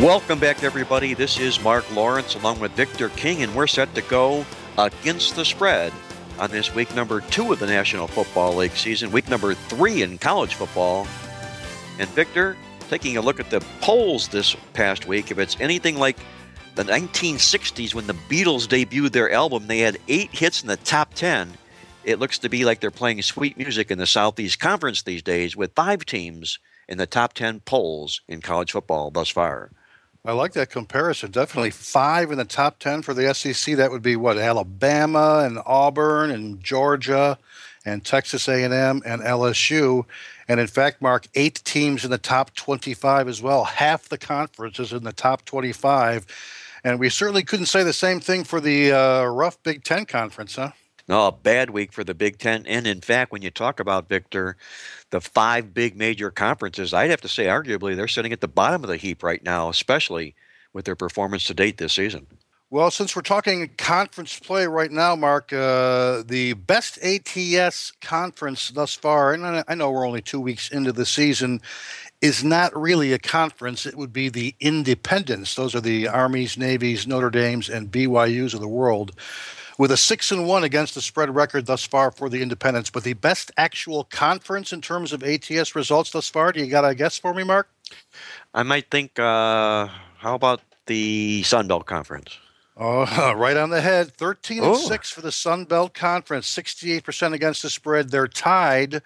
Welcome back, everybody. This is Mark Lawrence along with Victor King, and we're set to go against the spread on this week number two of the National Football League season, week number three in college football. And Victor, taking a look at the polls this past week, if it's anything like the 1960s when the Beatles debuted their album, they had eight hits in the top 10. It looks to be like they're playing sweet music in the Southeast Conference these days with five teams in the top 10 polls in college football thus far. I like that comparison. Definitely five in the top 10 for the SEC. That would be what? Alabama and Auburn and Georgia and Texas A&M and LSU. And in fact, Mark, eight teams in the top 25 as well. Half the conference is in the top 25. And we certainly couldn't say the same thing for the uh, rough Big Ten conference, huh? No, a bad week for the Big Ten. And in fact, when you talk about Victor, the five big major conferences, I'd have to say, arguably, they're sitting at the bottom of the heap right now, especially with their performance to date this season. Well, since we're talking conference play right now, Mark, uh, the best ATS conference thus far, and I know we're only two weeks into the season, is not really a conference. It would be the independents. Those are the Armies, Navies, Notre Dames, and BYUs of the world with a six and one against the spread record thus far for the independents. But the best actual conference in terms of ATS results thus far, do you got a guess for me, Mark? I might think, uh, how about the Sun Belt Conference? Oh, right on the head. 13 and 6 for the Sun Belt Conference, 68% against the spread. They're tied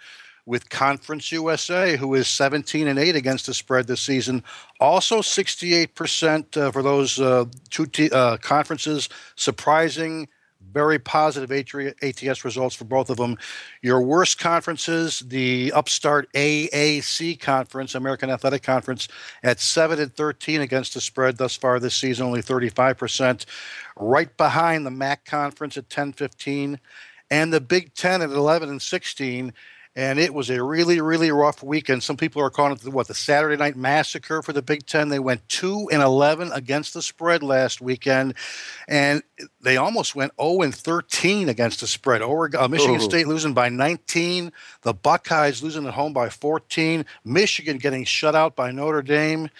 with Conference USA, who is 17 and 8 against the spread this season. Also, 68% uh, for those uh, two t- uh, conferences. Surprising very positive ATS results for both of them. Your worst conferences, the upstart AAC conference, American Athletic Conference, at 7 and 13 against the spread thus far this season, only 35%. Right behind the MAC conference at 10 15, and the Big Ten at 11 and 16 and it was a really, really rough weekend. Some people are calling it the, what the Saturday Night Massacre for the Big Ten. They went two and eleven against the spread last weekend, and they almost went zero and thirteen against the spread. Oregon, uh, Michigan Ooh. State losing by nineteen, the Buckeyes losing at home by fourteen, Michigan getting shut out by Notre Dame.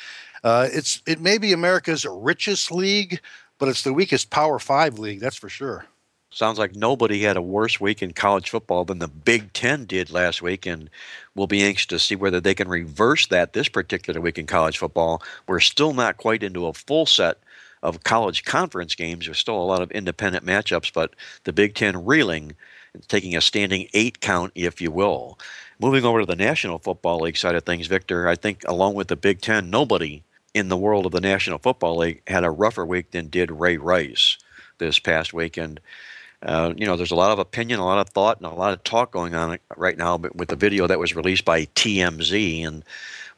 Uh, it's it may be America's richest league, but it's the weakest Power Five league. That's for sure. Sounds like nobody had a worse week in college football than the Big Ten did last week, and we'll be anxious to see whether they can reverse that this particular week in college football. We're still not quite into a full set of college conference games. There's still a lot of independent matchups, but the Big Ten reeling, taking a standing eight count, if you will. Moving over to the National Football League side of things, Victor, I think along with the Big Ten, nobody in the world of the National Football League had a rougher week than did Ray Rice this past weekend. Uh, you know, there's a lot of opinion, a lot of thought, and a lot of talk going on right now with the video that was released by TMZ. And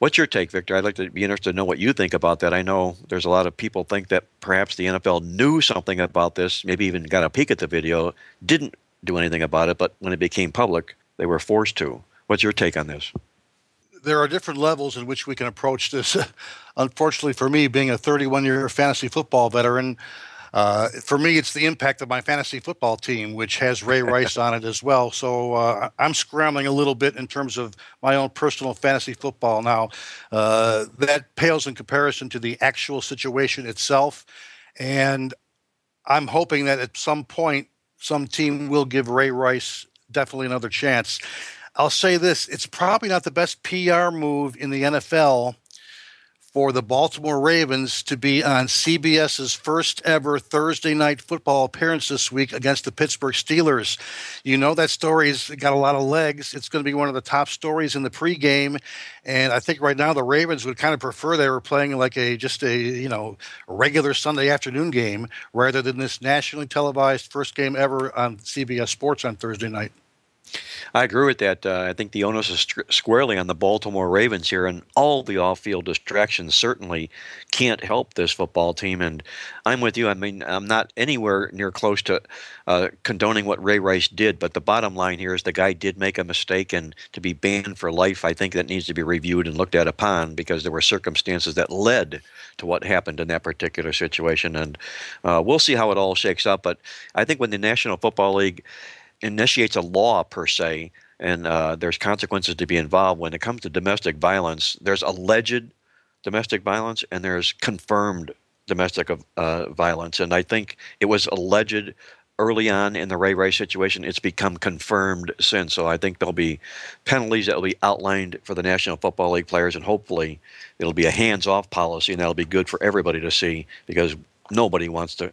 what's your take, Victor? I'd like to be interested to know what you think about that. I know there's a lot of people think that perhaps the NFL knew something about this, maybe even got a peek at the video, didn't do anything about it, but when it became public, they were forced to. What's your take on this? There are different levels in which we can approach this. Unfortunately, for me, being a 31 year fantasy football veteran, uh, for me, it's the impact of my fantasy football team, which has Ray Rice on it as well. So uh, I'm scrambling a little bit in terms of my own personal fantasy football. Now, uh, that pales in comparison to the actual situation itself. And I'm hoping that at some point, some team will give Ray Rice definitely another chance. I'll say this it's probably not the best PR move in the NFL for the Baltimore Ravens to be on CBS's first ever Thursday night football appearance this week against the Pittsburgh Steelers. You know that story's got a lot of legs. It's going to be one of the top stories in the pregame, and I think right now the Ravens would kind of prefer they were playing like a just a you know regular Sunday afternoon game rather than this nationally televised first game ever on CBS Sports on Thursday night. I agree with that. Uh, I think the onus is squarely on the Baltimore Ravens here, and all the off-field distractions certainly can't help this football team. And I'm with you. I mean, I'm not anywhere near close to uh, condoning what Ray Rice did, but the bottom line here is the guy did make a mistake, and to be banned for life, I think that needs to be reviewed and looked at upon because there were circumstances that led to what happened in that particular situation. And uh, we'll see how it all shakes out. But I think when the National Football League initiates a law per se, and uh, there's consequences to be involved. When it comes to domestic violence, there's alleged domestic violence and there's confirmed domestic uh, violence. And I think it was alleged early on in the Ray Ray situation. It's become confirmed since. So I think there'll be penalties that will be outlined for the National Football League players, and hopefully it'll be a hands-off policy, and that'll be good for everybody to see because nobody wants to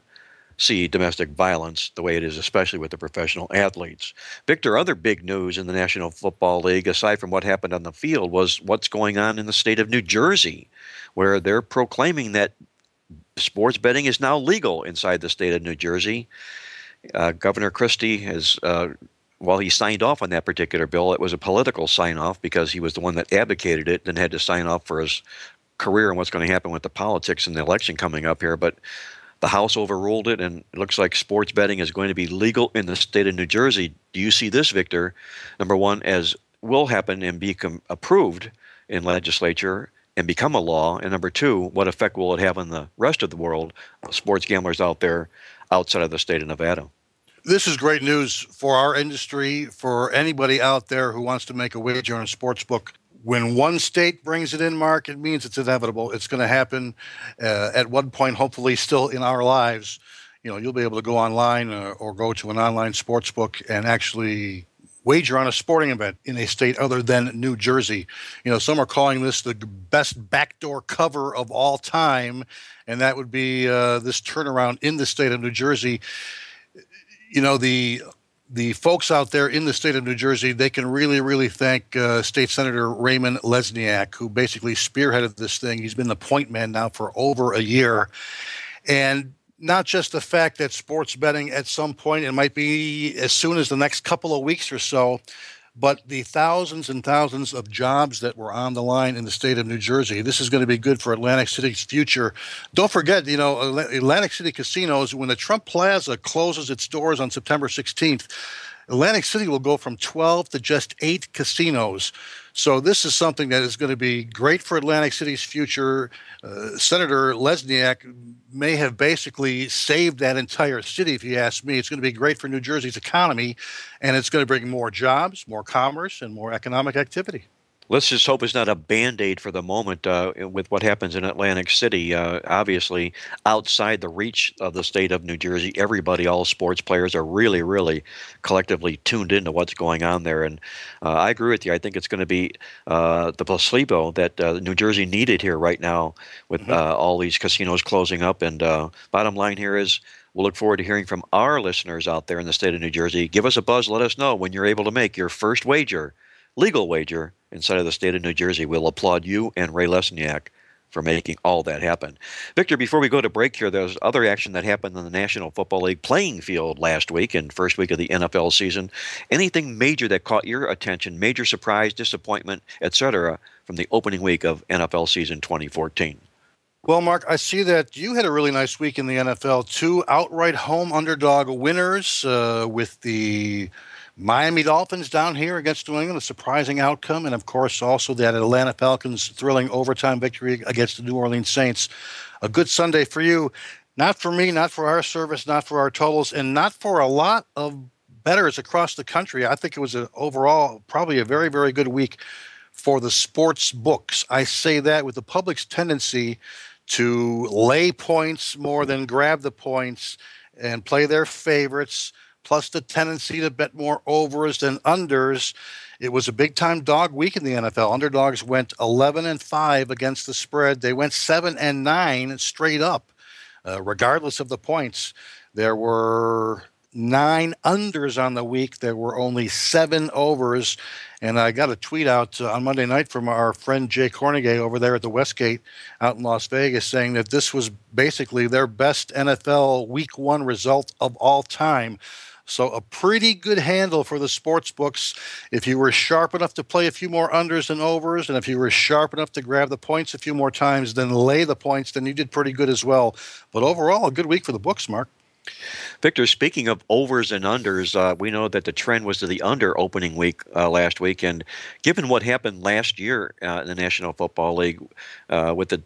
see domestic violence the way it is, especially with the professional athletes. Victor, other big news in the National Football League, aside from what happened on the field, was what's going on in the state of New Jersey, where they're proclaiming that sports betting is now legal inside the state of New Jersey. Uh, Governor Christie has. Uh, while he signed off on that particular bill, it was a political sign off because he was the one that advocated it and had to sign off for his career and what's going to happen with the politics and the election coming up here. But the House overruled it, and it looks like sports betting is going to be legal in the state of New Jersey. Do you see this, Victor? Number one, as will happen and become approved in legislature and become a law? And number two, what effect will it have on the rest of the world, sports gamblers out there outside of the state of Nevada? This is great news for our industry, for anybody out there who wants to make a wager on a sports book when one state brings it in, Mark, it means it's inevitable. It's going to happen uh, at one point, hopefully, still in our lives. You know, you'll be able to go online uh, or go to an online sports book and actually wager on a sporting event in a state other than New Jersey. You know, some are calling this the best backdoor cover of all time, and that would be uh, this turnaround in the state of New Jersey. You know, the the folks out there in the state of New Jersey, they can really, really thank uh, State Senator Raymond Lesniak, who basically spearheaded this thing. He's been the point man now for over a year. And not just the fact that sports betting at some point, it might be as soon as the next couple of weeks or so, but the thousands and thousands of jobs that were on the line in the state of New Jersey. This is going to be good for Atlantic City's future. Don't forget, you know, Atlantic City casinos, when the Trump Plaza closes its doors on September 16th, Atlantic City will go from 12 to just eight casinos. So this is something that is going to be great for Atlantic City's future. Uh, Senator Lesniak may have basically saved that entire city, if you ask me. It's going to be great for New Jersey's economy, and it's going to bring more jobs, more commerce, and more economic activity let's just hope it's not a band aid for the moment uh, with what happens in Atlantic City. Uh, obviously, outside the reach of the state of New Jersey, everybody, all sports players, are really, really collectively tuned into what's going on there. And uh, I agree with you. I think it's going to be uh, the placebo that uh, New Jersey needed here right now with mm-hmm. Uh, all these casinos closing up. And bottom line here is. We'll look forward to hearing from our listeners out there in the state of New Jersey. Give us a buzz. Let us know when you're able to make your first wager, legal wager, inside of the state of New Jersey. We'll applaud you and Ray Lesniak for making all that happen. Victor, before we go to break here, there's other action that happened in the National Football League playing field last week and first week of the NFL season. Anything major that caught your attention, major surprise, disappointment, etc., from the opening week of NFL season 2014? Well, Mark, I see that you had a really nice week in the NFL. Two outright home underdog winners uh, with the Miami Dolphins down here against New England, a surprising outcome. And of course, also that Atlanta Falcons thrilling overtime victory against the New Orleans Saints. A good Sunday for you. Not for me, not for our service, not for our totals, and not for a lot of bettors across the country. I think it was a, overall probably a very, very good week for the sports books. I say that with the public's tendency to lay points more than grab the points and play their favorites plus the tendency to bet more overs than unders. It was a big time dog week in the NFL. Underdogs went 11 and 5 against the spread. They went 7 and 9 straight up, uh, regardless of the points. There were nine unders on the week. There were only seven overs. And I got a tweet out uh, on Monday night from our friend Jay Kornegay over there at the Westgate out in Las Vegas saying that this was basically their best NFL week one result of all time. So a pretty good handle for the sports books. If you were sharp enough to play a few more unders and overs, and if you were sharp enough to grab the points a few more times, then lay the points, then you did pretty good as well. But overall, a good week for the books, Mark. Victor, speaking of overs and unders, uh, we know that the trend was to the under opening week uh, last week. And given what happened last year uh, in the National Football League uh, with the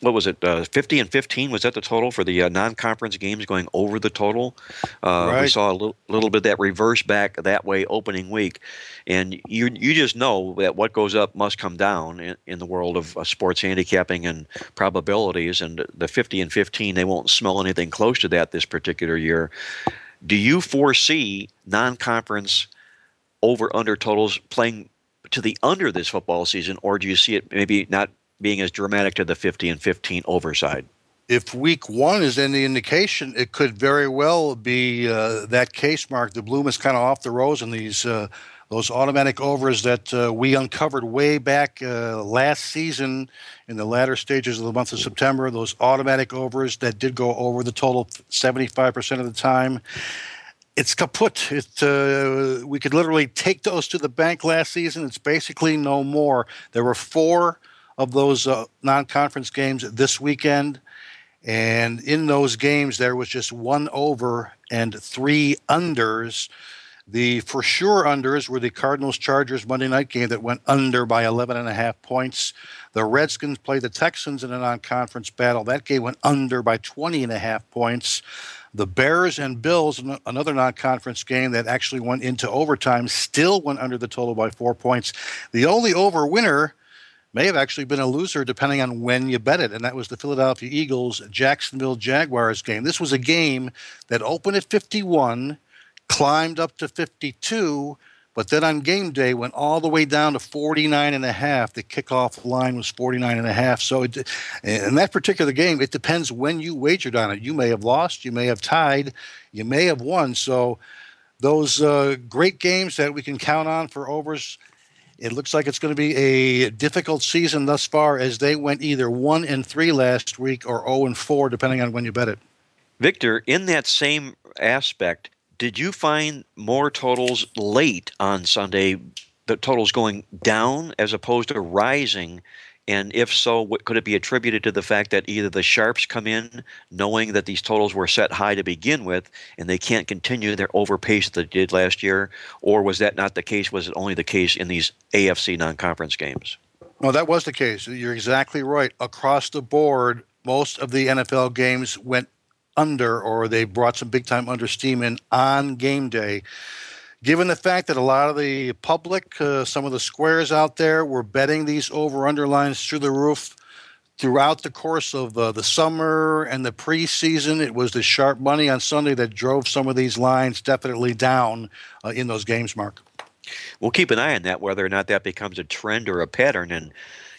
what was it, uh, 50 and 15? Was that the total for the uh, non-conference games going over the total? Uh, right. We saw a little, little bit that reverse back that way opening week, and you you just know that what goes up must come down in, in the world of uh, sports handicapping and probabilities. And the 50 and 15, they won't smell anything close to that this particular year. Do you foresee non-conference over under totals playing to the under this football season, or do you see it maybe not being as dramatic to the 50 and 15 overside. If week one is any indication, it could very well be uh, that case, Mark. The bloom is kind of off the rose in these uh, those automatic overs that uh, we uncovered way back uh, last season in the latter stages of the month of September. Those automatic overs that did go over the total 75% of the time it's kaput. It, uh, we could literally take those to the bank last season. It's basically no more. There were four of those uh, non-conference games this weekend. And in those games, there was just one over and three unders. The for sure unders were the Cardinals Chargers Monday night game that went under by 11 and a half points. The Redskins played the Texans in a non conference battle. That game went under by 20 and a half points. The Bears and Bills, another non conference game that actually went into overtime, still went under the total by four points. The only over winner may have actually been a loser depending on when you bet it. And that was the Philadelphia Eagles Jacksonville Jaguars game. This was a game that opened at 51, climbed up to 52, but then on game day went all the way down to 49 and a half. The kickoff line was 49 and a half. So it, in that particular game, it depends when you wagered on it. You may have lost, you may have tied, you may have won. So those uh, great games that we can count on for overs it looks like it's going to be a difficult season thus far as they went either 1 and 3 last week or 0 and 4 depending on when you bet it. Victor, in that same aspect, did you find more totals late on Sunday, the totals going down as opposed to rising and if so, what, could it be attributed to the fact that either the sharps come in knowing that these totals were set high to begin with and they can't continue their overpace that they did last year? Or was that not the case? Was it only the case in these AFC non conference games? Well, that was the case. You're exactly right. Across the board, most of the NFL games went under or they brought some big time under steam in on game day given the fact that a lot of the public, uh, some of the squares out there, were betting these over underlines through the roof throughout the course of uh, the summer and the preseason. It was the sharp money on Sunday that drove some of these lines definitely down uh, in those games, Mark. We'll keep an eye on that, whether or not that becomes a trend or a pattern. And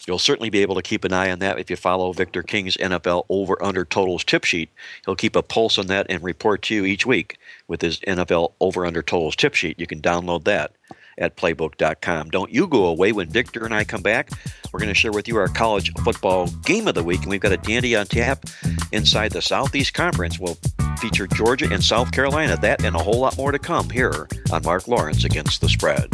You'll certainly be able to keep an eye on that if you follow Victor King's NFL over under totals tip sheet. He'll keep a pulse on that and report to you each week with his NFL over under totals tip sheet. You can download that at playbook.com. Don't you go away when Victor and I come back. We're going to share with you our college football game of the week, and we've got a dandy on tap inside the Southeast Conference. We'll feature Georgia and South Carolina. That and a whole lot more to come here on Mark Lawrence Against the Spread.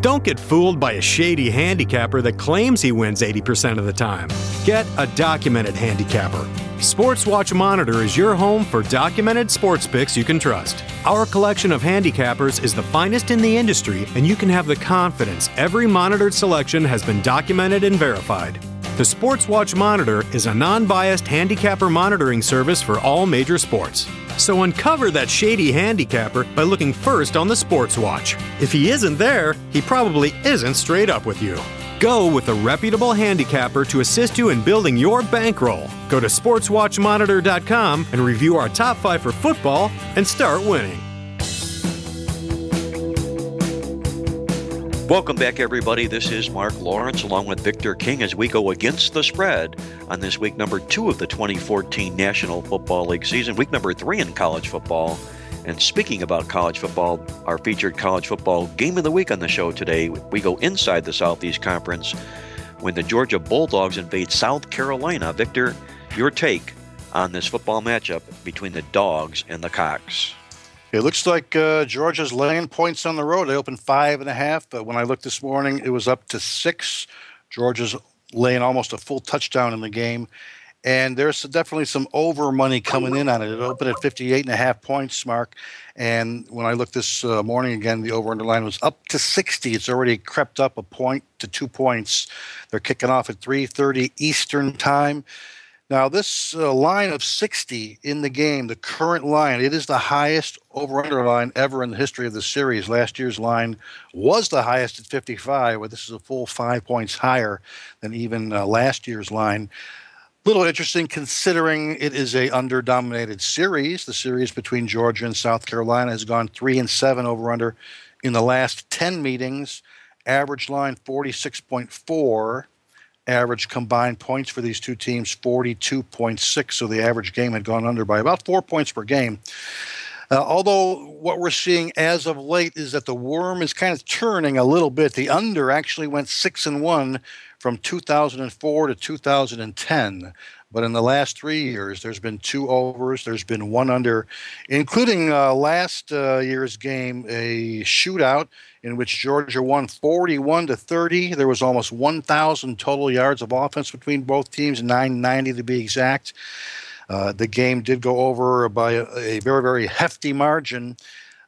Don't get fooled by a shady handicapper that claims he wins 80% of the time. Get a documented handicapper. Sports Watch Monitor is your home for documented sports picks you can trust. Our collection of handicappers is the finest in the industry, and you can have the confidence every monitored selection has been documented and verified. The Sports Watch Monitor is a non biased handicapper monitoring service for all major sports. So uncover that shady handicapper by looking first on the Sports Watch. If he isn't there, he probably isn't straight up with you. Go with a reputable handicapper to assist you in building your bankroll. Go to sportswatchmonitor.com and review our top five for football and start winning. Welcome back, everybody. This is Mark Lawrence along with Victor King as we go against the spread on this week number two of the 2014 National Football League season, week number three in college football. And speaking about college football, our featured college football game of the week on the show today, we go inside the Southeast Conference when the Georgia Bulldogs invade South Carolina. Victor, your take on this football matchup between the Dogs and the Cocks? It looks like uh, Georgia's laying points on the road. They opened five and a half, but when I looked this morning, it was up to six. Georgia's laying almost a full touchdown in the game. And there's definitely some over money coming in on it. It opened at 58 and a half points, Mark. And when I looked this uh, morning again, the over underline was up to 60. It's already crept up a point to two points. They're kicking off at 3:30 Eastern time. Now, this uh, line of 60 in the game, the current line, it is the highest over under line ever in the history of the series. Last year's line was the highest at 55, but this is a full five points higher than even uh, last year's line. Little interesting considering it is a under dominated series. The series between Georgia and South Carolina has gone three and seven over under in the last 10 meetings. Average line 46.4 average combined points for these two teams 42.6 so the average game had gone under by about four points per game. Uh, although what we're seeing as of late is that the worm is kind of turning a little bit. The under actually went six and one from 2004 to 2010 but in the last three years, there's been two overs, there's been one under, including uh, last uh, year's game, a shootout in which Georgia won 41 to 30. There was almost 1,000 total yards of offense between both teams, 990 to be exact. Uh, the game did go over by a, a very, very hefty margin.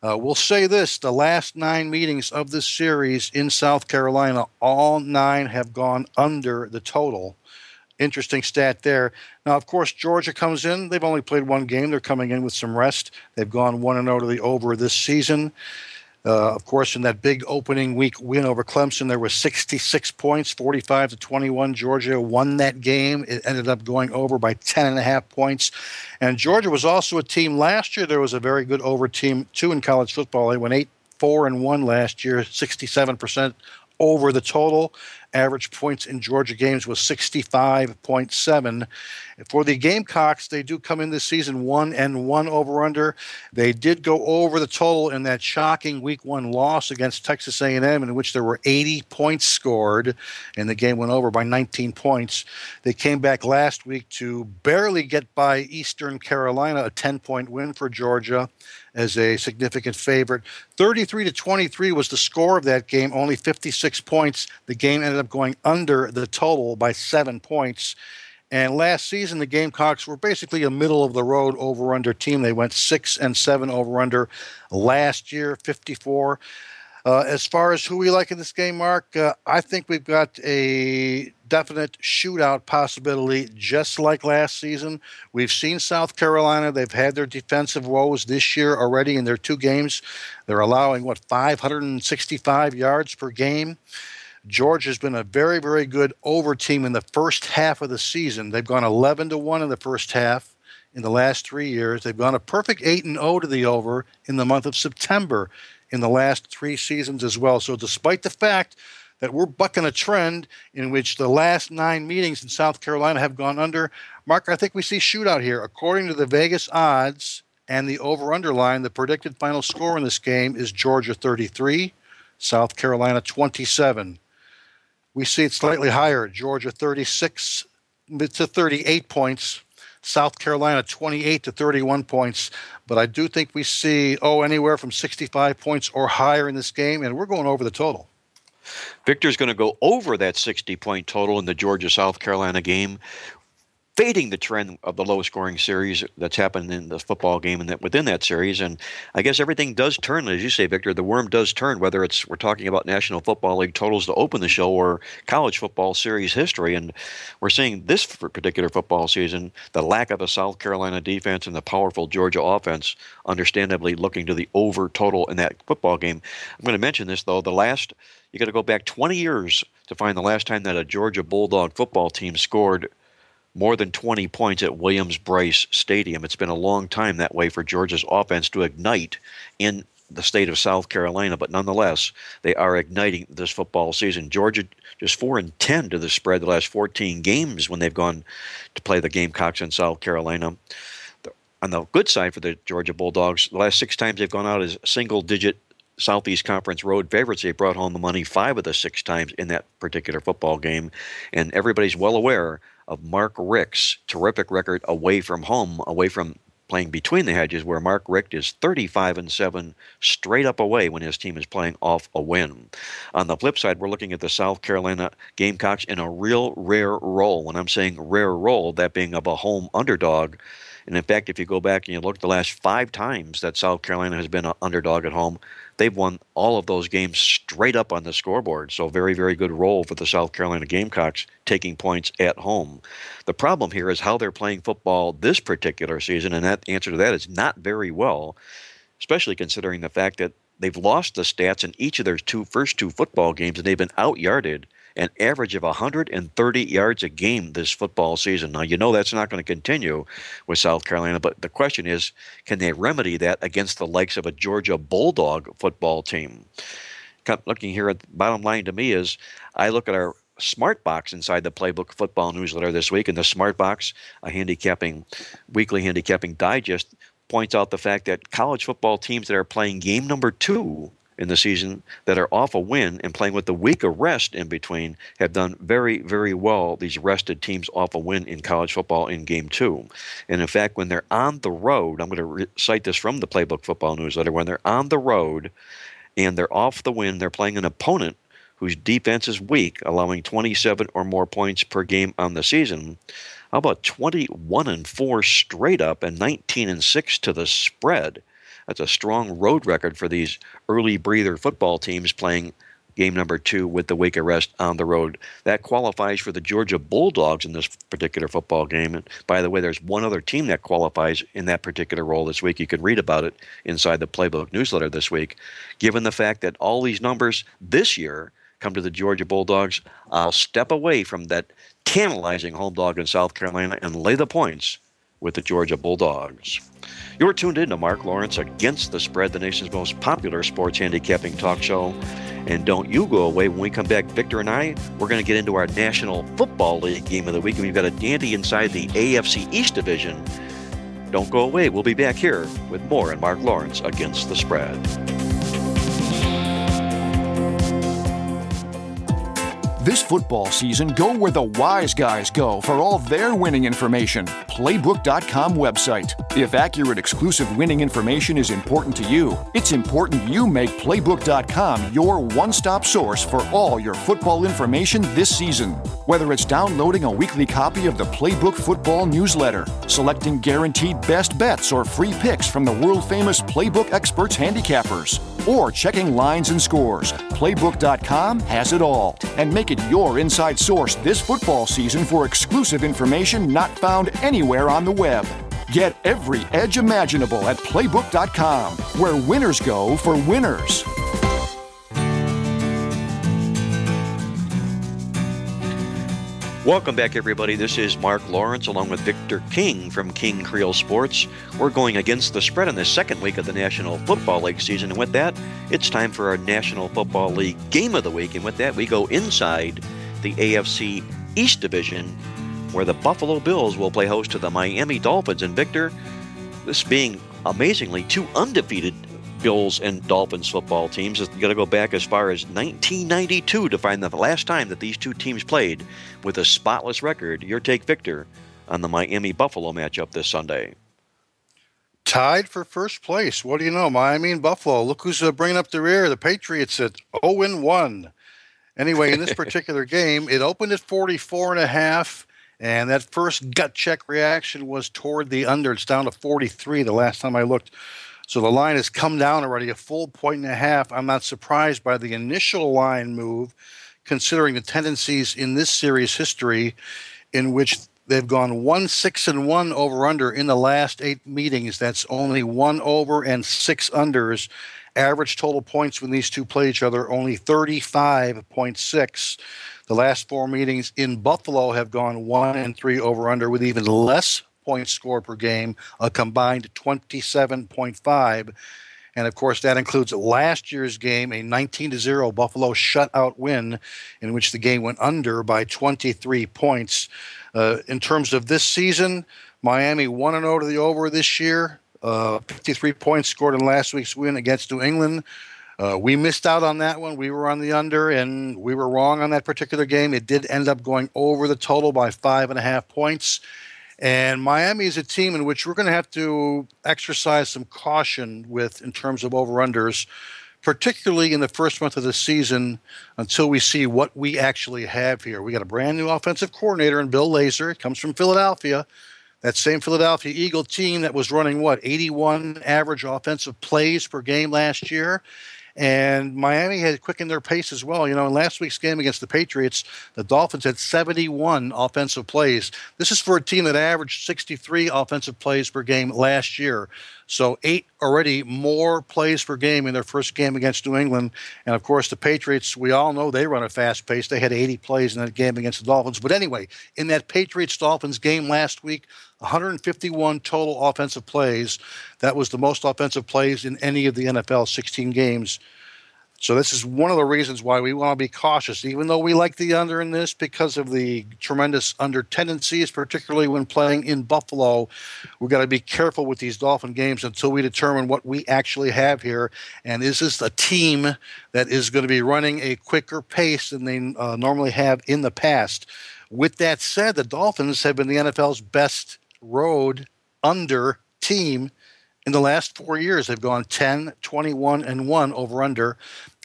Uh, we'll say this the last nine meetings of this series in South Carolina, all nine have gone under the total interesting stat there. Now, of course, Georgia comes in. They've only played one game. They're coming in with some rest. They've gone 1 0 to the over this season. Uh, of course, in that big opening week win over Clemson, there was 66 points, 45 to 21. Georgia won that game. It ended up going over by 10 and a half points. And Georgia was also a team last year. There was a very good over team too in college football. They went eight, four, and one last year, 67 percent over the total. Average points in Georgia games was 65.7. For the Gamecocks, they do come in this season one and one over under. They did go over the total in that shocking Week One loss against Texas A&M, in which there were 80 points scored, and the game went over by 19 points. They came back last week to barely get by Eastern Carolina, a 10-point win for Georgia as a significant favorite. 33 to 23 was the score of that game, only 56 points. The game ended up going under the total by seven points. And last season, the Gamecocks were basically a middle of the road over under team. They went six and seven over under last year, 54. Uh, as far as who we like in this game, Mark, uh, I think we've got a definite shootout possibility, just like last season. We've seen South Carolina; they've had their defensive woes this year already in their two games. They're allowing what 565 yards per game. Georgia's been a very, very good over team in the first half of the season. They've gone 11 to one in the first half in the last three years. They've gone a perfect 8 and 0 to the over in the month of September in the last three seasons as well. So, despite the fact that we're bucking a trend in which the last nine meetings in South Carolina have gone under, Mark, I think we see shootout here. According to the Vegas odds and the over underline, the predicted final score in this game is Georgia 33, South Carolina 27. We see it slightly higher Georgia 36 to 38 points. South Carolina 28 to 31 points. But I do think we see, oh, anywhere from 65 points or higher in this game, and we're going over the total. Victor's going to go over that 60 point total in the Georgia South Carolina game fading the trend of the low scoring series that's happened in the football game and that within that series. And I guess everything does turn, as you say, Victor. The worm does turn, whether it's we're talking about National Football League totals to open the show or college football series history. And we're seeing this particular football season the lack of a South Carolina defense and the powerful Georgia offense, understandably looking to the over total in that football game. I'm going to mention this though. The last you got to go back 20 years to find the last time that a Georgia Bulldog football team scored more than 20 points at Williams-Brice Stadium. It's been a long time that way for Georgia's offense to ignite in the state of South Carolina, but nonetheless, they are igniting this football season. Georgia just 4 and 10 to the spread the last 14 games when they've gone to play the Gamecocks in South Carolina. On the good side for the Georgia Bulldogs, the last six times they've gone out as single digit Southeast Conference road favorites. They brought home the money five of the six times in that particular football game. And everybody's well aware of Mark Richt's terrific record away from home, away from playing between the hedges, where Mark Richt is 35 and 7 straight up away when his team is playing off a win. On the flip side, we're looking at the South Carolina Gamecocks in a real rare role. When I'm saying rare role, that being of a home underdog. And in fact, if you go back and you look the last five times that South Carolina has been an underdog at home, they've won all of those games straight up on the scoreboard. So, very, very good role for the South Carolina Gamecocks taking points at home. The problem here is how they're playing football this particular season, and that answer to that is not very well, especially considering the fact that they've lost the stats in each of their two first two football games, and they've been out yarded an average of 130 yards a game this football season. Now, you know that's not going to continue with South Carolina, but the question is can they remedy that against the likes of a Georgia Bulldog football team? Looking here at the bottom line to me is I look at our smart box inside the playbook football newsletter this week and the smart box a handicapping weekly handicapping digest points out the fact that college football teams that are playing game number two in the season that are off a win and playing with the week of rest in between have done very, very well. These rested teams off a win in college football in game two. And in fact, when they're on the road, I'm going to cite this from the Playbook Football Newsletter. When they're on the road and they're off the win, they're playing an opponent whose defense is weak, allowing 27 or more points per game on the season. How about 21 and 4 straight up and 19 and 6 to the spread? That's a strong road record for these early breather football teams playing game number two with the Wake Arrest on the road. That qualifies for the Georgia Bulldogs in this particular football game. And by the way, there's one other team that qualifies in that particular role this week. You can read about it inside the Playbook newsletter this week. Given the fact that all these numbers this year come to the Georgia Bulldogs, I'll step away from that tantalizing home dog in South Carolina and lay the points with the Georgia Bulldogs. You're tuned in to Mark Lawrence Against the Spread, the nation's most popular sports handicapping talk show. And don't you go away. When we come back, Victor and I, we're going to get into our National Football League game of the week. And we've got a dandy inside the AFC East Division. Don't go away. We'll be back here with more and Mark Lawrence Against the Spread. This football season, go where the wise guys go for all their winning information. Playbook.com website. If accurate, exclusive winning information is important to you, it's important you make Playbook.com your one stop source for all your football information this season. Whether it's downloading a weekly copy of the Playbook Football newsletter, selecting guaranteed best bets or free picks from the world famous Playbook experts handicappers, or checking lines and scores, Playbook.com has it all. And make your inside source this football season for exclusive information not found anywhere on the web. Get every edge imaginable at Playbook.com, where winners go for winners. Welcome back, everybody. This is Mark Lawrence along with Victor King from King Creole Sports. We're going against the spread in the second week of the National Football League season. And with that, it's time for our National Football League Game of the Week. And with that, we go inside the AFC East Division, where the Buffalo Bills will play host to the Miami Dolphins. And Victor, this being amazingly two undefeated Bills and Dolphins football teams. It's got to go back as far as 1992 to find the last time that these two teams played with a spotless record. Your take, Victor, on the Miami Buffalo matchup this Sunday. Tied for first place. What do you know? Miami and Buffalo. Look who's uh, bringing up the rear. The Patriots at 0 1. Anyway, in this particular game, it opened at 44 and a half. And that first gut check reaction was toward the under. It's down to 43 the last time I looked. So the line has come down already a full point and a half. I'm not surprised by the initial line move, considering the tendencies in this series history, in which they've gone one six and one over under in the last eight meetings. That's only one over and six unders. Average total points when these two play each other only 35.6. The last four meetings in Buffalo have gone one and three over under with even less points scored per game, a combined 27.5. And of course, that includes last year's game, a 19 0 Buffalo shutout win, in which the game went under by 23 points. Uh, in terms of this season, Miami 1 0 to the over this year, uh, 53 points scored in last week's win against New England. Uh, we missed out on that one. We were on the under, and we were wrong on that particular game. It did end up going over the total by five and a half points. And Miami is a team in which we're going to have to exercise some caution with in terms of over unders, particularly in the first month of the season until we see what we actually have here. We got a brand new offensive coordinator in Bill Lazor. It comes from Philadelphia. That same Philadelphia Eagle team that was running what 81 average offensive plays per game last year and Miami had quickened their pace as well. You know, in last week's game against the Patriots, the Dolphins had 71 offensive plays. This is for a team that averaged 63 offensive plays per game last year. So, eight already more plays per game in their first game against New England. And of course, the Patriots, we all know they run a fast pace. They had 80 plays in that game against the Dolphins. But anyway, in that Patriots Dolphins game last week, 151 total offensive plays. That was the most offensive plays in any of the NFL 16 games. So this is one of the reasons why we want to be cautious, even though we like the under in this because of the tremendous under tendencies, particularly when playing in Buffalo. We've got to be careful with these Dolphin games until we determine what we actually have here. And is this a team that is going to be running a quicker pace than they uh, normally have in the past? With that said, the Dolphins have been the NFL's best road under team in the last four years. They've gone 10, 21, and 1 over under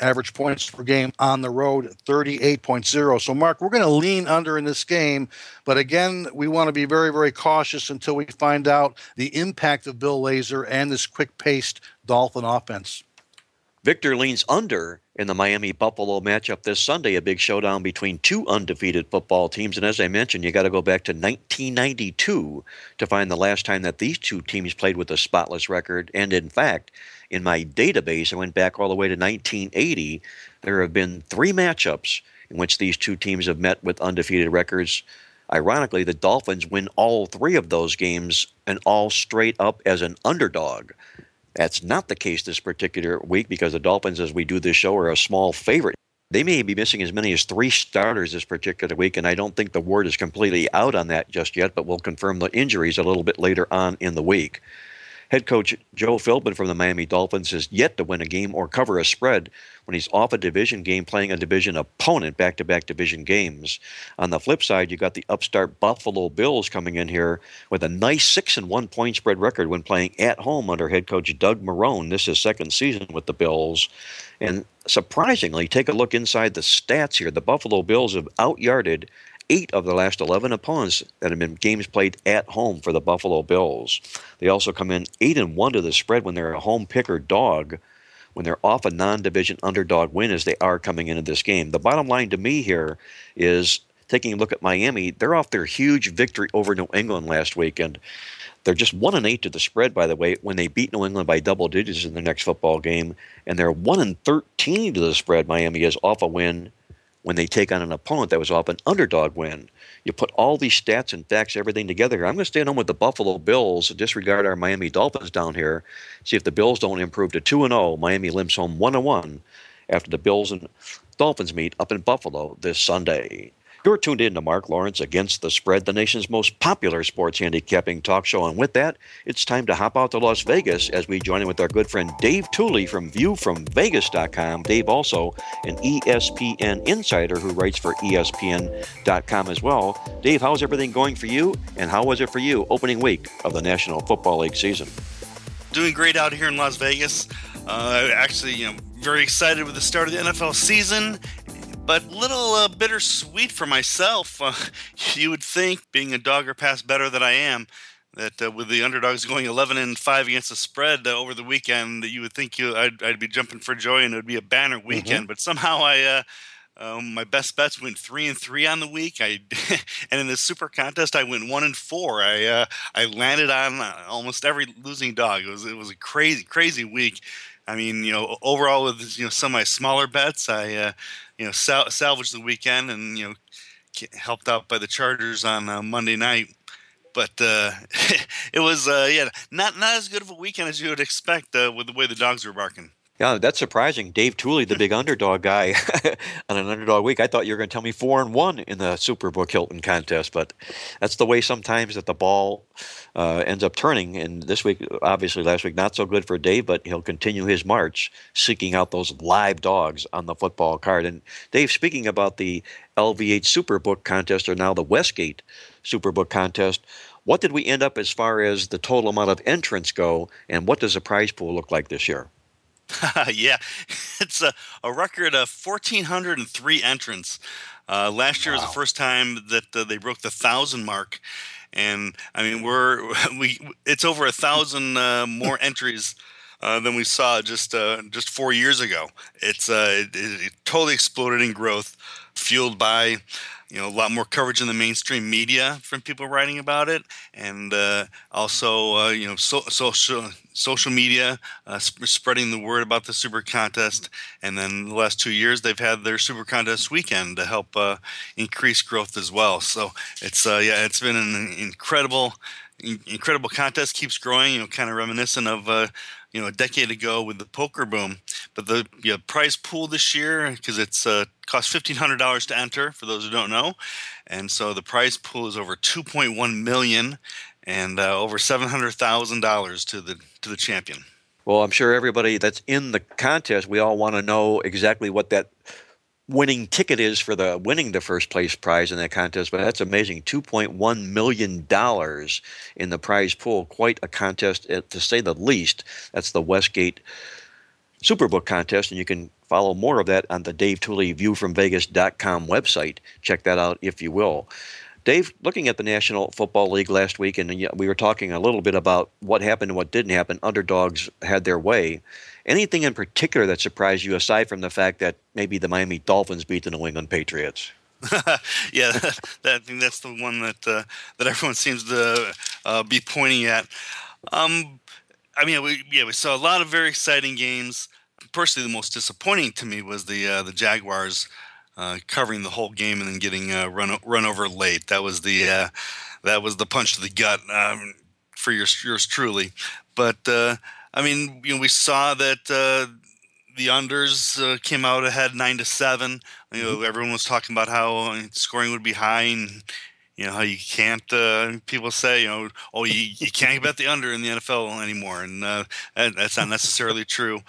average points per game on the road 38.0. So, Mark, we're going to lean under in this game, but again, we want to be very, very cautious until we find out the impact of Bill Lazor and this quick paced Dolphin offense. Victor leans under in the Miami Buffalo matchup this Sunday, a big showdown between two undefeated football teams. And as I mentioned, you got to go back to 1992 to find the last time that these two teams played with a spotless record. And in fact, in my database, I went back all the way to 1980. There have been three matchups in which these two teams have met with undefeated records. Ironically, the Dolphins win all three of those games and all straight up as an underdog. That's not the case this particular week because the Dolphins, as we do this show, are a small favorite. They may be missing as many as three starters this particular week, and I don't think the word is completely out on that just yet, but we'll confirm the injuries a little bit later on in the week. Head coach Joe Philbin from the Miami Dolphins has yet to win a game or cover a spread when he's off a division game playing a division opponent back to back division games. On the flip side, you got the upstart Buffalo Bills coming in here with a nice 6 and 1 point spread record when playing at home under head coach Doug Marrone. This is second season with the Bills. And surprisingly, take a look inside the stats here. The Buffalo Bills have outyarded eight of the last 11 opponents that have been games played at home for the Buffalo Bills. They also come in 8 and 1 to the spread when they're a home picker dog, when they're off a non division underdog win as they are coming into this game. The bottom line to me here is taking a look at Miami, they're off their huge victory over New England last week. And they're just one and eight to the spread, by the way, when they beat New England by double digits in their next football game, and they're one and thirteen to the spread. Miami is off a win when they take on an opponent that was off an underdog win. You put all these stats and facts, everything together. I'm going to stay home with the Buffalo Bills, disregard our Miami Dolphins down here. See if the Bills don't improve to 2 and 0. Miami limps home 1 and 1 after the Bills and Dolphins meet up in Buffalo this Sunday. You're tuned in to Mark Lawrence Against the Spread, the nation's most popular sports handicapping talk show. And with that, it's time to hop out to Las Vegas as we join in with our good friend Dave Tuley from ViewFromVegas.com. Dave, also an ESPN insider who writes for ESPN.com as well. Dave, how's everything going for you? And how was it for you opening week of the National Football League season? Doing great out here in Las Vegas. Uh, actually, you know, very excited with the start of the NFL season but little uh, bittersweet for myself. Uh, you would think, being a dogger pass bettor than I am, that uh, with the underdogs going 11 and 5 against the spread uh, over the weekend, that you would think you, I'd, I'd, be jumping for joy and it would be a banner mm-hmm. weekend. Mm-hmm. But somehow I. Uh, um, my best bets went three and three on the week. I and in the super contest, I went one and four. I uh, I landed on almost every losing dog. It was it was a crazy crazy week. I mean, you know, overall with you know some of my smaller bets, I uh, you know sal- salvaged the weekend and you know helped out by the Chargers on uh, Monday night. But uh, it was uh, yeah not not as good of a weekend as you would expect uh, with the way the dogs were barking. Yeah, that's surprising. Dave Tuley, the big underdog guy, on an underdog week. I thought you were going to tell me four and one in the Superbook Hilton contest, but that's the way sometimes that the ball uh, ends up turning. And this week, obviously, last week, not so good for Dave, but he'll continue his march, seeking out those live dogs on the football card. And Dave, speaking about the LVH Superbook contest, or now the Westgate Superbook contest, what did we end up as far as the total amount of entrants go, and what does the prize pool look like this year? yeah, it's a, a record of 1,403 entrants. Uh, last year wow. was the first time that uh, they broke the thousand mark, and I mean we're we it's over a thousand uh, more entries. Uh, than we saw just uh, just four years ago. It's uh, it, it, totally exploded in growth, fueled by you know a lot more coverage in the mainstream media from people writing about it, and uh, also uh, you know so, social social media uh, sp- spreading the word about the super contest. And then the last two years, they've had their super contest weekend to help uh, increase growth as well. So it's yeah, it's been an incredible incredible contest. Keeps growing. You know, kind of reminiscent of uh, you know a decade ago with the poker boom. But the you know, prize pool this year because it's uh, costs fifteen hundred dollars to enter for those who don't know, and so the prize pool is over two point one million and uh, over seven hundred thousand dollars to the to the champion. Well, I'm sure everybody that's in the contest, we all want to know exactly what that winning ticket is for the winning the first place prize in that contest. But that's amazing, two point one million dollars in the prize pool. Quite a contest, uh, to say the least. That's the Westgate Superbook contest, and you can follow more of that on the Dave Tuley ViewFromVegas.com website. Check that out if you will. Dave, looking at the National Football League last week, and we were talking a little bit about what happened and what didn't happen. Underdogs had their way. Anything in particular that surprised you, aside from the fact that maybe the Miami Dolphins beat the New England Patriots? yeah, that, I think that's the one that uh, that everyone seems to uh, be pointing at. Um, I mean, we yeah we saw a lot of very exciting games. Personally, the most disappointing to me was the uh, the Jaguars uh, covering the whole game and then getting uh, run run over late. That was the uh, that was the punch to the gut um, for yours, yours truly. But uh, I mean, you know, we saw that uh, the unders uh, came out ahead nine to seven. You know, mm-hmm. everyone was talking about how scoring would be high, and you know how you can't uh, people say you know oh you, you can't bet the under in the nfl anymore and uh, that's not necessarily true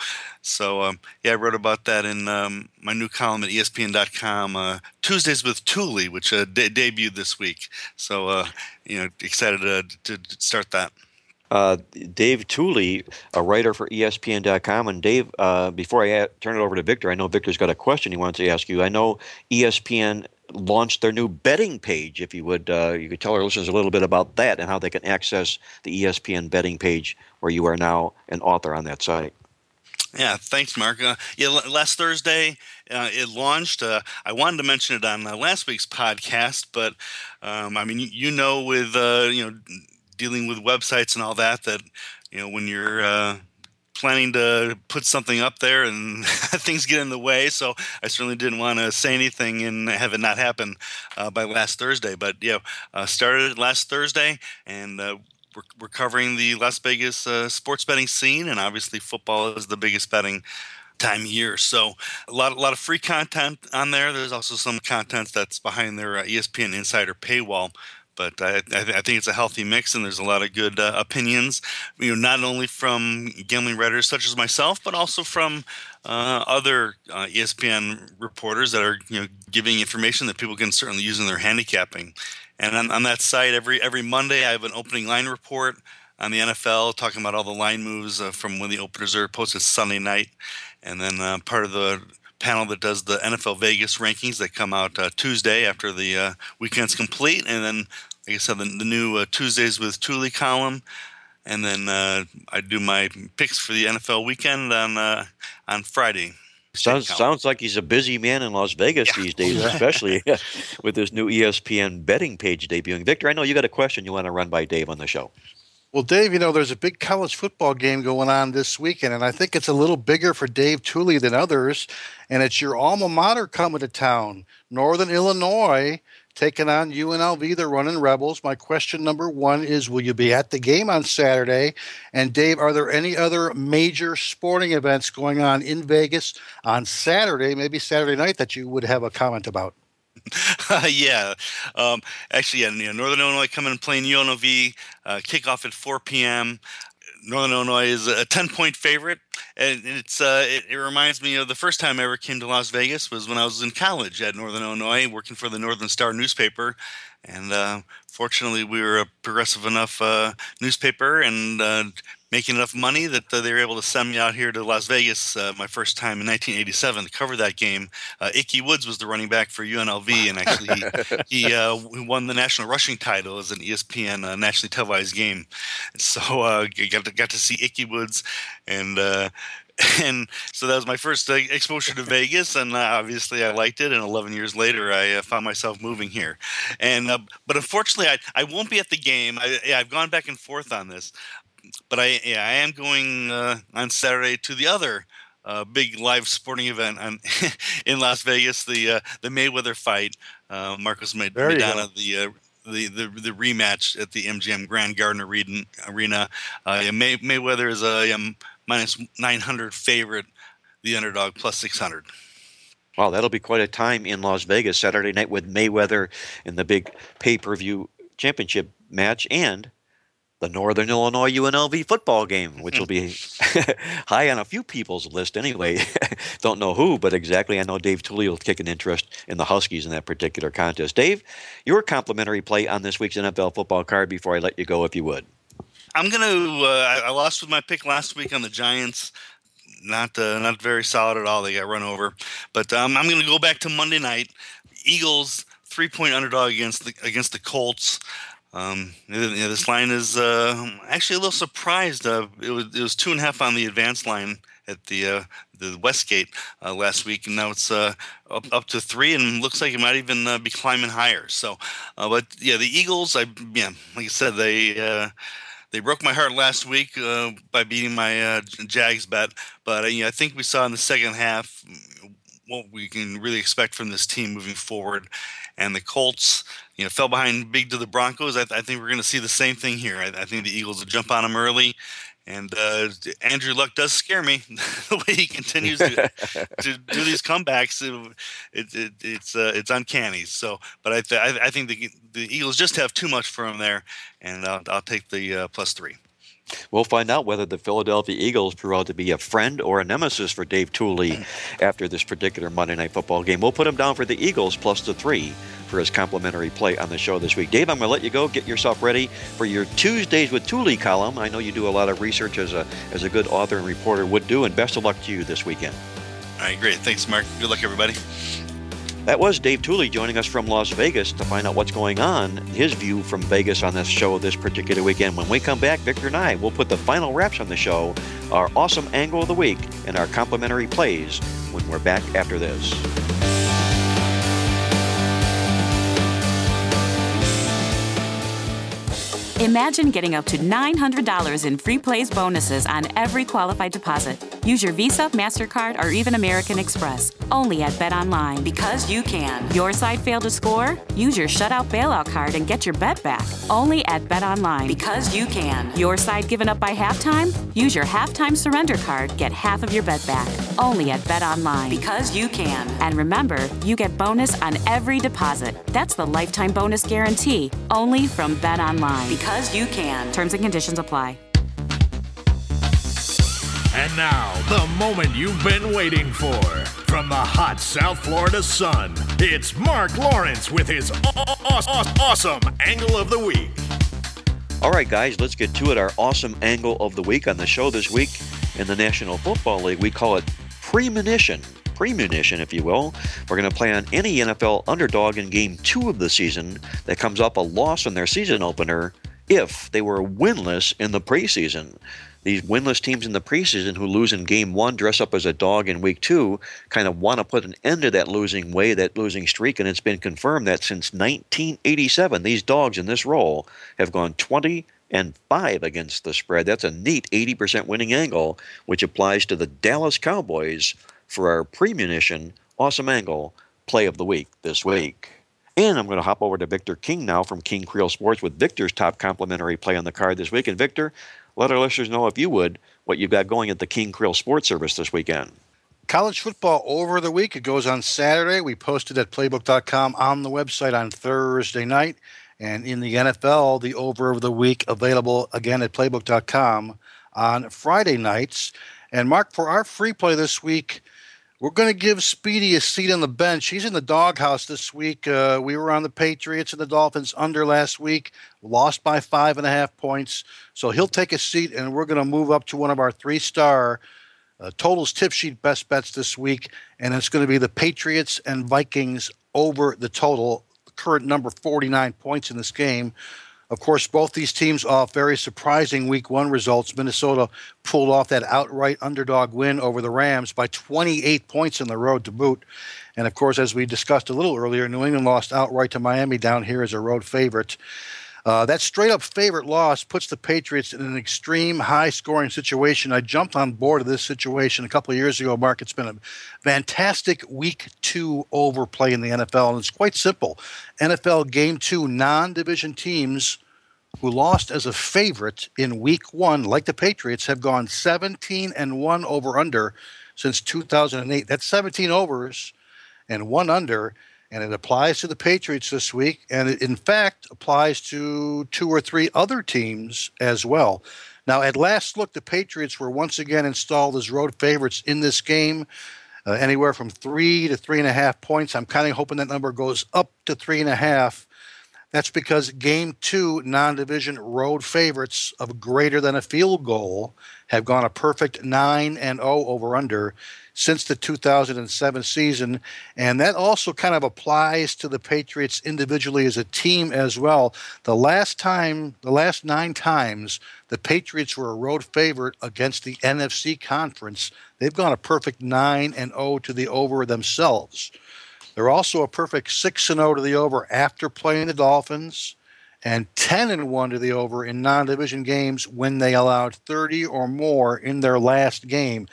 so um, yeah i wrote about that in um, my new column at espn.com uh, tuesdays with Tuley, which uh, de- debuted this week so uh, you know excited to, to start that uh, Dave Tuley, a writer for ESPN.com. And Dave, uh, before I turn it over to Victor, I know Victor's got a question he wants to ask you. I know ESPN launched their new betting page. If you would, uh, you could tell our listeners a little bit about that and how they can access the ESPN betting page, where you are now an author on that site. Yeah, thanks, Mark. Uh, yeah, last Thursday uh, it launched. Uh, I wanted to mention it on uh, last week's podcast, but um, I mean, you, you know, with uh, you know dealing with websites and all that, that you know when you're uh, planning to put something up there and things get in the way. So I certainly didn't want to say anything and have it not happen uh, by last Thursday. But yeah, uh, started last Thursday and uh, we're, we're covering the Las Vegas uh, sports betting scene. And obviously, football is the biggest betting time of year. So a lot, a lot of free content on there. There's also some content that's behind their uh, ESPN Insider paywall but I, I, think it's a healthy mix, and there's a lot of good uh, opinions. You know, not only from gambling writers such as myself, but also from uh, other uh, ESPN reporters that are you know giving information that people can certainly use in their handicapping. And on, on that site, every every Monday, I have an opening line report on the NFL, talking about all the line moves uh, from when the openers are posted Sunday night, and then uh, part of the panel that does the NFL Vegas rankings that come out uh, Tuesday after the uh, weekend's complete, and then, like I said, the, the new uh, Tuesdays with Tuley column, and then uh, I do my picks for the NFL weekend on uh, on Friday. Sounds sounds like he's a busy man in Las Vegas yeah. these days, especially with this new ESPN betting page debuting. Victor, I know you got a question you want to run by Dave on the show. Well, Dave, you know, there's a big college football game going on this weekend, and I think it's a little bigger for Dave Tuley than others. And it's your alma mater coming to town. Northern Illinois taking on UNLV, the running Rebels. My question number one is Will you be at the game on Saturday? And Dave, are there any other major sporting events going on in Vegas on Saturday, maybe Saturday night, that you would have a comment about? yeah, um, actually, yeah, you know, Northern Illinois coming and playing UNLV. Uh, kickoff at 4 p.m. Northern Illinois is a 10 point favorite. And it's uh, it, it, reminds me of the first time I ever came to Las Vegas was when I was in college at Northern Illinois, working for the Northern Star newspaper. And uh, fortunately, we were a progressive enough uh, newspaper and uh, making enough money that uh, they were able to send me out here to Las Vegas uh, my first time in 1987 to cover that game. Uh, Ickey Woods was the running back for UNLV, and actually he, he uh, won the national rushing title as an ESPN uh, nationally televised game. So uh, got to, got to see Ickey Woods, and and so that was my first exposure to Vegas, and obviously I liked it. And 11 years later, I found myself moving here. And but unfortunately, I, I won't be at the game. I, have gone back and forth on this but I yeah, I am going uh, on Saturday to the other uh, big live sporting event on, in Las Vegas, the uh, the Mayweather fight. Uh, Marcos Maidana, the, uh, the the the rematch at the MGM Grand Garden Arena. Uh, May, Mayweather is a um, minus nine hundred favorite. The underdog plus six hundred. Wow, that'll be quite a time in Las Vegas Saturday night with Mayweather in the big pay per view championship match and the Northern Illinois UNLV football game, which will be high on a few people's list anyway. Don't know who, but exactly. I know Dave Tuley will kick an interest in the Huskies in that particular contest. Dave, your complimentary play on this week's NFL football card before I let you go, if you would. I'm going to, uh, I lost with my pick last week on the Giants. Not uh, not very solid at all. They got run over. But um, I'm going to go back to Monday night. Eagles three point underdog against the against the Colts. Um, this line is uh, actually a little surprised. Uh, it was it was two and a half on the advance line at the uh, the Westgate uh, last week, and now it's uh, up up to three, and looks like it might even uh, be climbing higher. So, uh, but yeah, the Eagles, I yeah, like I said, they uh, they broke my heart last week by beating my Jags bet, but I think we saw in the second half what we can really expect from this team moving forward. And the Colts, you know, fell behind big to the Broncos. I, th- I think we're going to see the same thing here. I, I, think the Eagles will jump on them early. And uh, Andrew Luck does scare me the way he continues to, to do these comebacks. It, it, it's uh, it's uncanny. So, but I, th- I, think the the Eagles just have too much for them there, and I'll, I'll take the uh, plus three. We'll find out whether the Philadelphia Eagles prove out to be a friend or a nemesis for Dave Tuley after this particular Monday Night Football game. We'll put him down for the Eagles plus the three for his complimentary play on the show this week. Dave, I'm going to let you go. Get yourself ready for your Tuesdays with Tuley column. I know you do a lot of research as a as a good author and reporter would do, and best of luck to you this weekend. All right, great. Thanks, Mark. Good luck, everybody. That was Dave Tuley joining us from Las Vegas to find out what's going on, his view from Vegas on this show this particular weekend. When we come back, Victor and I will put the final wraps on the show, our awesome angle of the week, and our complimentary plays when we're back after this. Imagine getting up to $900 in free plays bonuses on every qualified deposit. Use your Visa, MasterCard, or even American Express. Only at BetOnline because you can. Your side failed to score? Use your shutout bailout card and get your bet back. Only at BetOnline because you can. Your side given up by halftime? Use your halftime surrender card, get half of your bet back. Only at BetOnline because you can. And remember, you get bonus on every deposit. That's the lifetime bonus guarantee. Only from BetOnline because because you can. Terms and conditions apply. And now, the moment you've been waiting for. From the hot South Florida sun, it's Mark Lawrence with his awesome angle of the week. All right, guys, let's get to it. Our awesome angle of the week on the show this week in the National Football League, we call it premonition premonition, if you will. We're going to play on any NFL underdog in game two of the season that comes up a loss in their season opener if they were winless in the preseason. These winless teams in the preseason who lose in game one, dress up as a dog in week two, kind of want to put an end to that losing way, that losing streak. And it's been confirmed that since 1987, these dogs in this role have gone 20 and 5 against the spread. That's a neat 80% winning angle, which applies to the Dallas Cowboys for our premonition awesome angle play of the week this week. And I'm going to hop over to Victor King now from King Creole Sports with Victor's top complimentary play on the card this week. And Victor, let our listeners know, if you would, what you've got going at the King Creole Sports Service this weekend. College football over the week. It goes on Saturday. We posted at playbook.com on the website on Thursday night. And in the NFL, the over of the week available again at playbook.com on Friday nights. And Mark, for our free play this week, we're going to give Speedy a seat on the bench. He's in the doghouse this week. Uh, we were on the Patriots and the Dolphins under last week, lost by five and a half points. So he'll take a seat, and we're going to move up to one of our three star uh, totals tip sheet best bets this week. And it's going to be the Patriots and Vikings over the total, current number 49 points in this game. Of course, both these teams off very surprising week one results. Minnesota pulled off that outright underdog win over the Rams by 28 points in the road to boot. And of course, as we discussed a little earlier, New England lost outright to Miami down here as a road favorite. Uh, that straight up favorite loss puts the Patriots in an extreme high scoring situation. I jumped on board of this situation a couple of years ago, Mark. It's been a fantastic week two overplay in the NFL, and it's quite simple. NFL game two non division teams who lost as a favorite in week one, like the Patriots, have gone 17 and 1 over under since 2008. That's 17 overs and one under and it applies to the Patriots this week, and it in fact applies to two or three other teams as well. Now, at last look, the Patriots were once again installed as road favorites in this game, uh, anywhere from three to three and a half points. I'm kind of hoping that number goes up to three and a half. That's because game two non division road favorites of greater than a field goal have gone a perfect 9 and 0 over under since the 2007 season. And that also kind of applies to the Patriots individually as a team as well. The last time, the last nine times, the Patriots were a road favorite against the NFC conference, they've gone a perfect 9 and 0 to the over themselves. They're also a perfect 6 and 0 to the over after playing the Dolphins and 10 and 1 to the over in non-division games when they allowed 30 or more in their last game.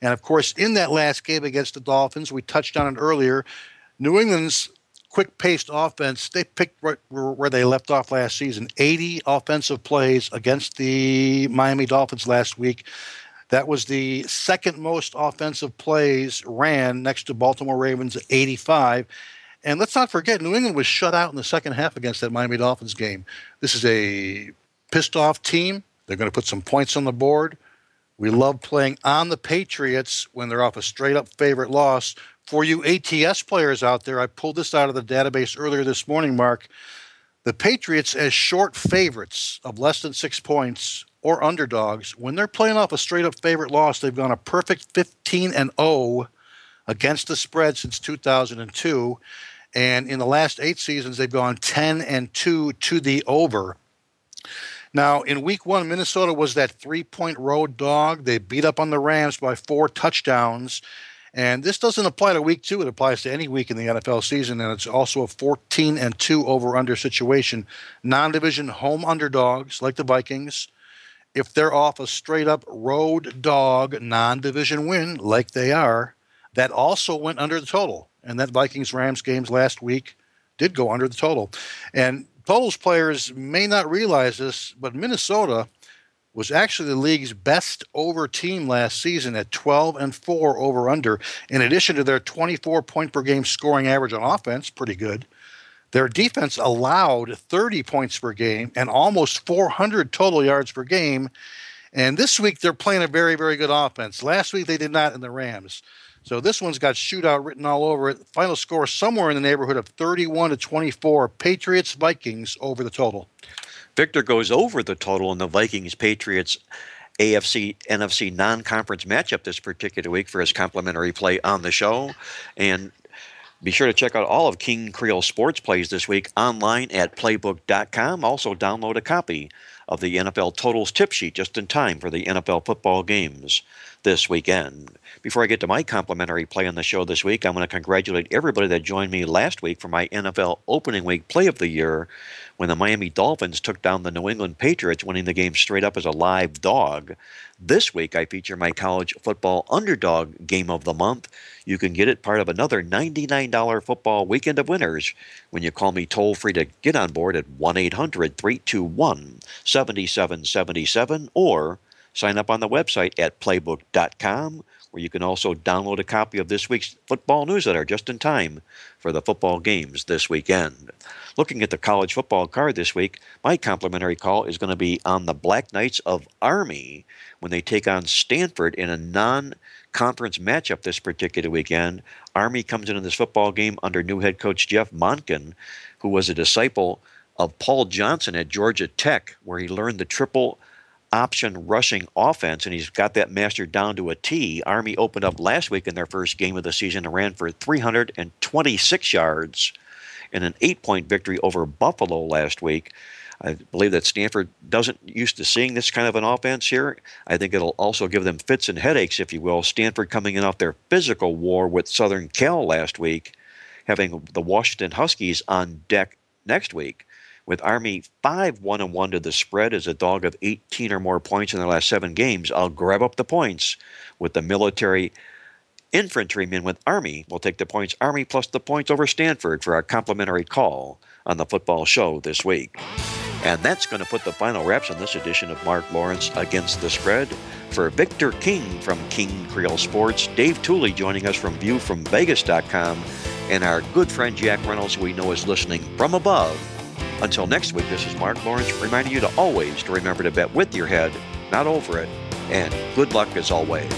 And of course, in that last game against the Dolphins, we touched on it earlier. New England's quick paced offense, they picked right where they left off last season 80 offensive plays against the Miami Dolphins last week. That was the second most offensive plays ran next to Baltimore Ravens at 85. And let's not forget, New England was shut out in the second half against that Miami Dolphins game. This is a pissed off team. They're going to put some points on the board. We love playing on the Patriots when they're off a straight up favorite loss. For you ATS players out there, I pulled this out of the database earlier this morning, Mark. The Patriots, as short favorites of less than six points or underdogs, when they're playing off a straight up favorite loss, they've gone a perfect 15 and 0 against the spread since 2002. And in the last eight seasons, they've gone 10 and 2 to the over. Now, in week one, Minnesota was that three point road dog. They beat up on the Rams by four touchdowns. And this doesn't apply to week two. It applies to any week in the NFL season. And it's also a 14 and 2 over under situation. Non division home underdogs like the Vikings. If they're off a straight up road dog non division win like they are, that also went under the total. And that Vikings Rams games last week did go under the total. And Totals players may not realize this, but Minnesota was actually the league's best over team last season at 12 and 4 over under. In addition to their 24 point per game scoring average on offense, pretty good. Their defense allowed 30 points per game and almost 400 total yards per game. And this week they're playing a very, very good offense. Last week they did not in the Rams. So this one's got shootout written all over it. Final score somewhere in the neighborhood of 31 to 24. Patriots Vikings over the total. Victor goes over the total in the Vikings Patriots AFC NFC non conference matchup this particular week for his complimentary play on the show. And be sure to check out all of King Creole sports plays this week online at playbook.com. Also, download a copy of the NFL Totals tip sheet just in time for the NFL football games. this weekend. Before I get to my complimentary play on the show this week, I want to congratulate everybody that joined me last week for my NFL opening week play of the year when the Miami Dolphins took down the New England Patriots, winning the game straight up as a live dog. This week, I feature my college football underdog game of the month. You can get it part of another $99 football weekend of winners when you call me toll free to get on board at 1 800 321 7777 or sign up on the website at playbook.com where you can also download a copy of this week's football newsletter just in time for the football games this weekend. Looking at the college football card this week, my complimentary call is going to be on the Black Knights of Army when they take on Stanford in a non conference matchup this particular weekend. Army comes into this football game under new head coach Jeff Monken, who was a disciple of Paul Johnson at Georgia Tech, where he learned the triple option rushing offense, and he's got that mastered down to a T. Army opened up last week in their first game of the season and ran for 326 yards in an eight point victory over Buffalo last week. I believe that Stanford doesn't used to seeing this kind of an offense here. I think it'll also give them fits and headaches, if you will. Stanford coming in off their physical war with Southern Cal last week, having the Washington Huskies on deck next week with Army 5 1 and 1 to the spread as a dog of 18 or more points in their last seven games, I'll grab up the points with the military infantrymen with Army. We'll take the points Army plus the points over Stanford for our complimentary call on the football show this week. And that's going to put the final wraps on this edition of Mark Lawrence Against the Spread. For Victor King from King Creole Sports, Dave Tuley joining us from viewfromvegas.com, and our good friend Jack Reynolds, who we know is listening from above until next week, this is Mark Lawrence reminding you to always to remember to bet with your head, not over it, and good luck as always.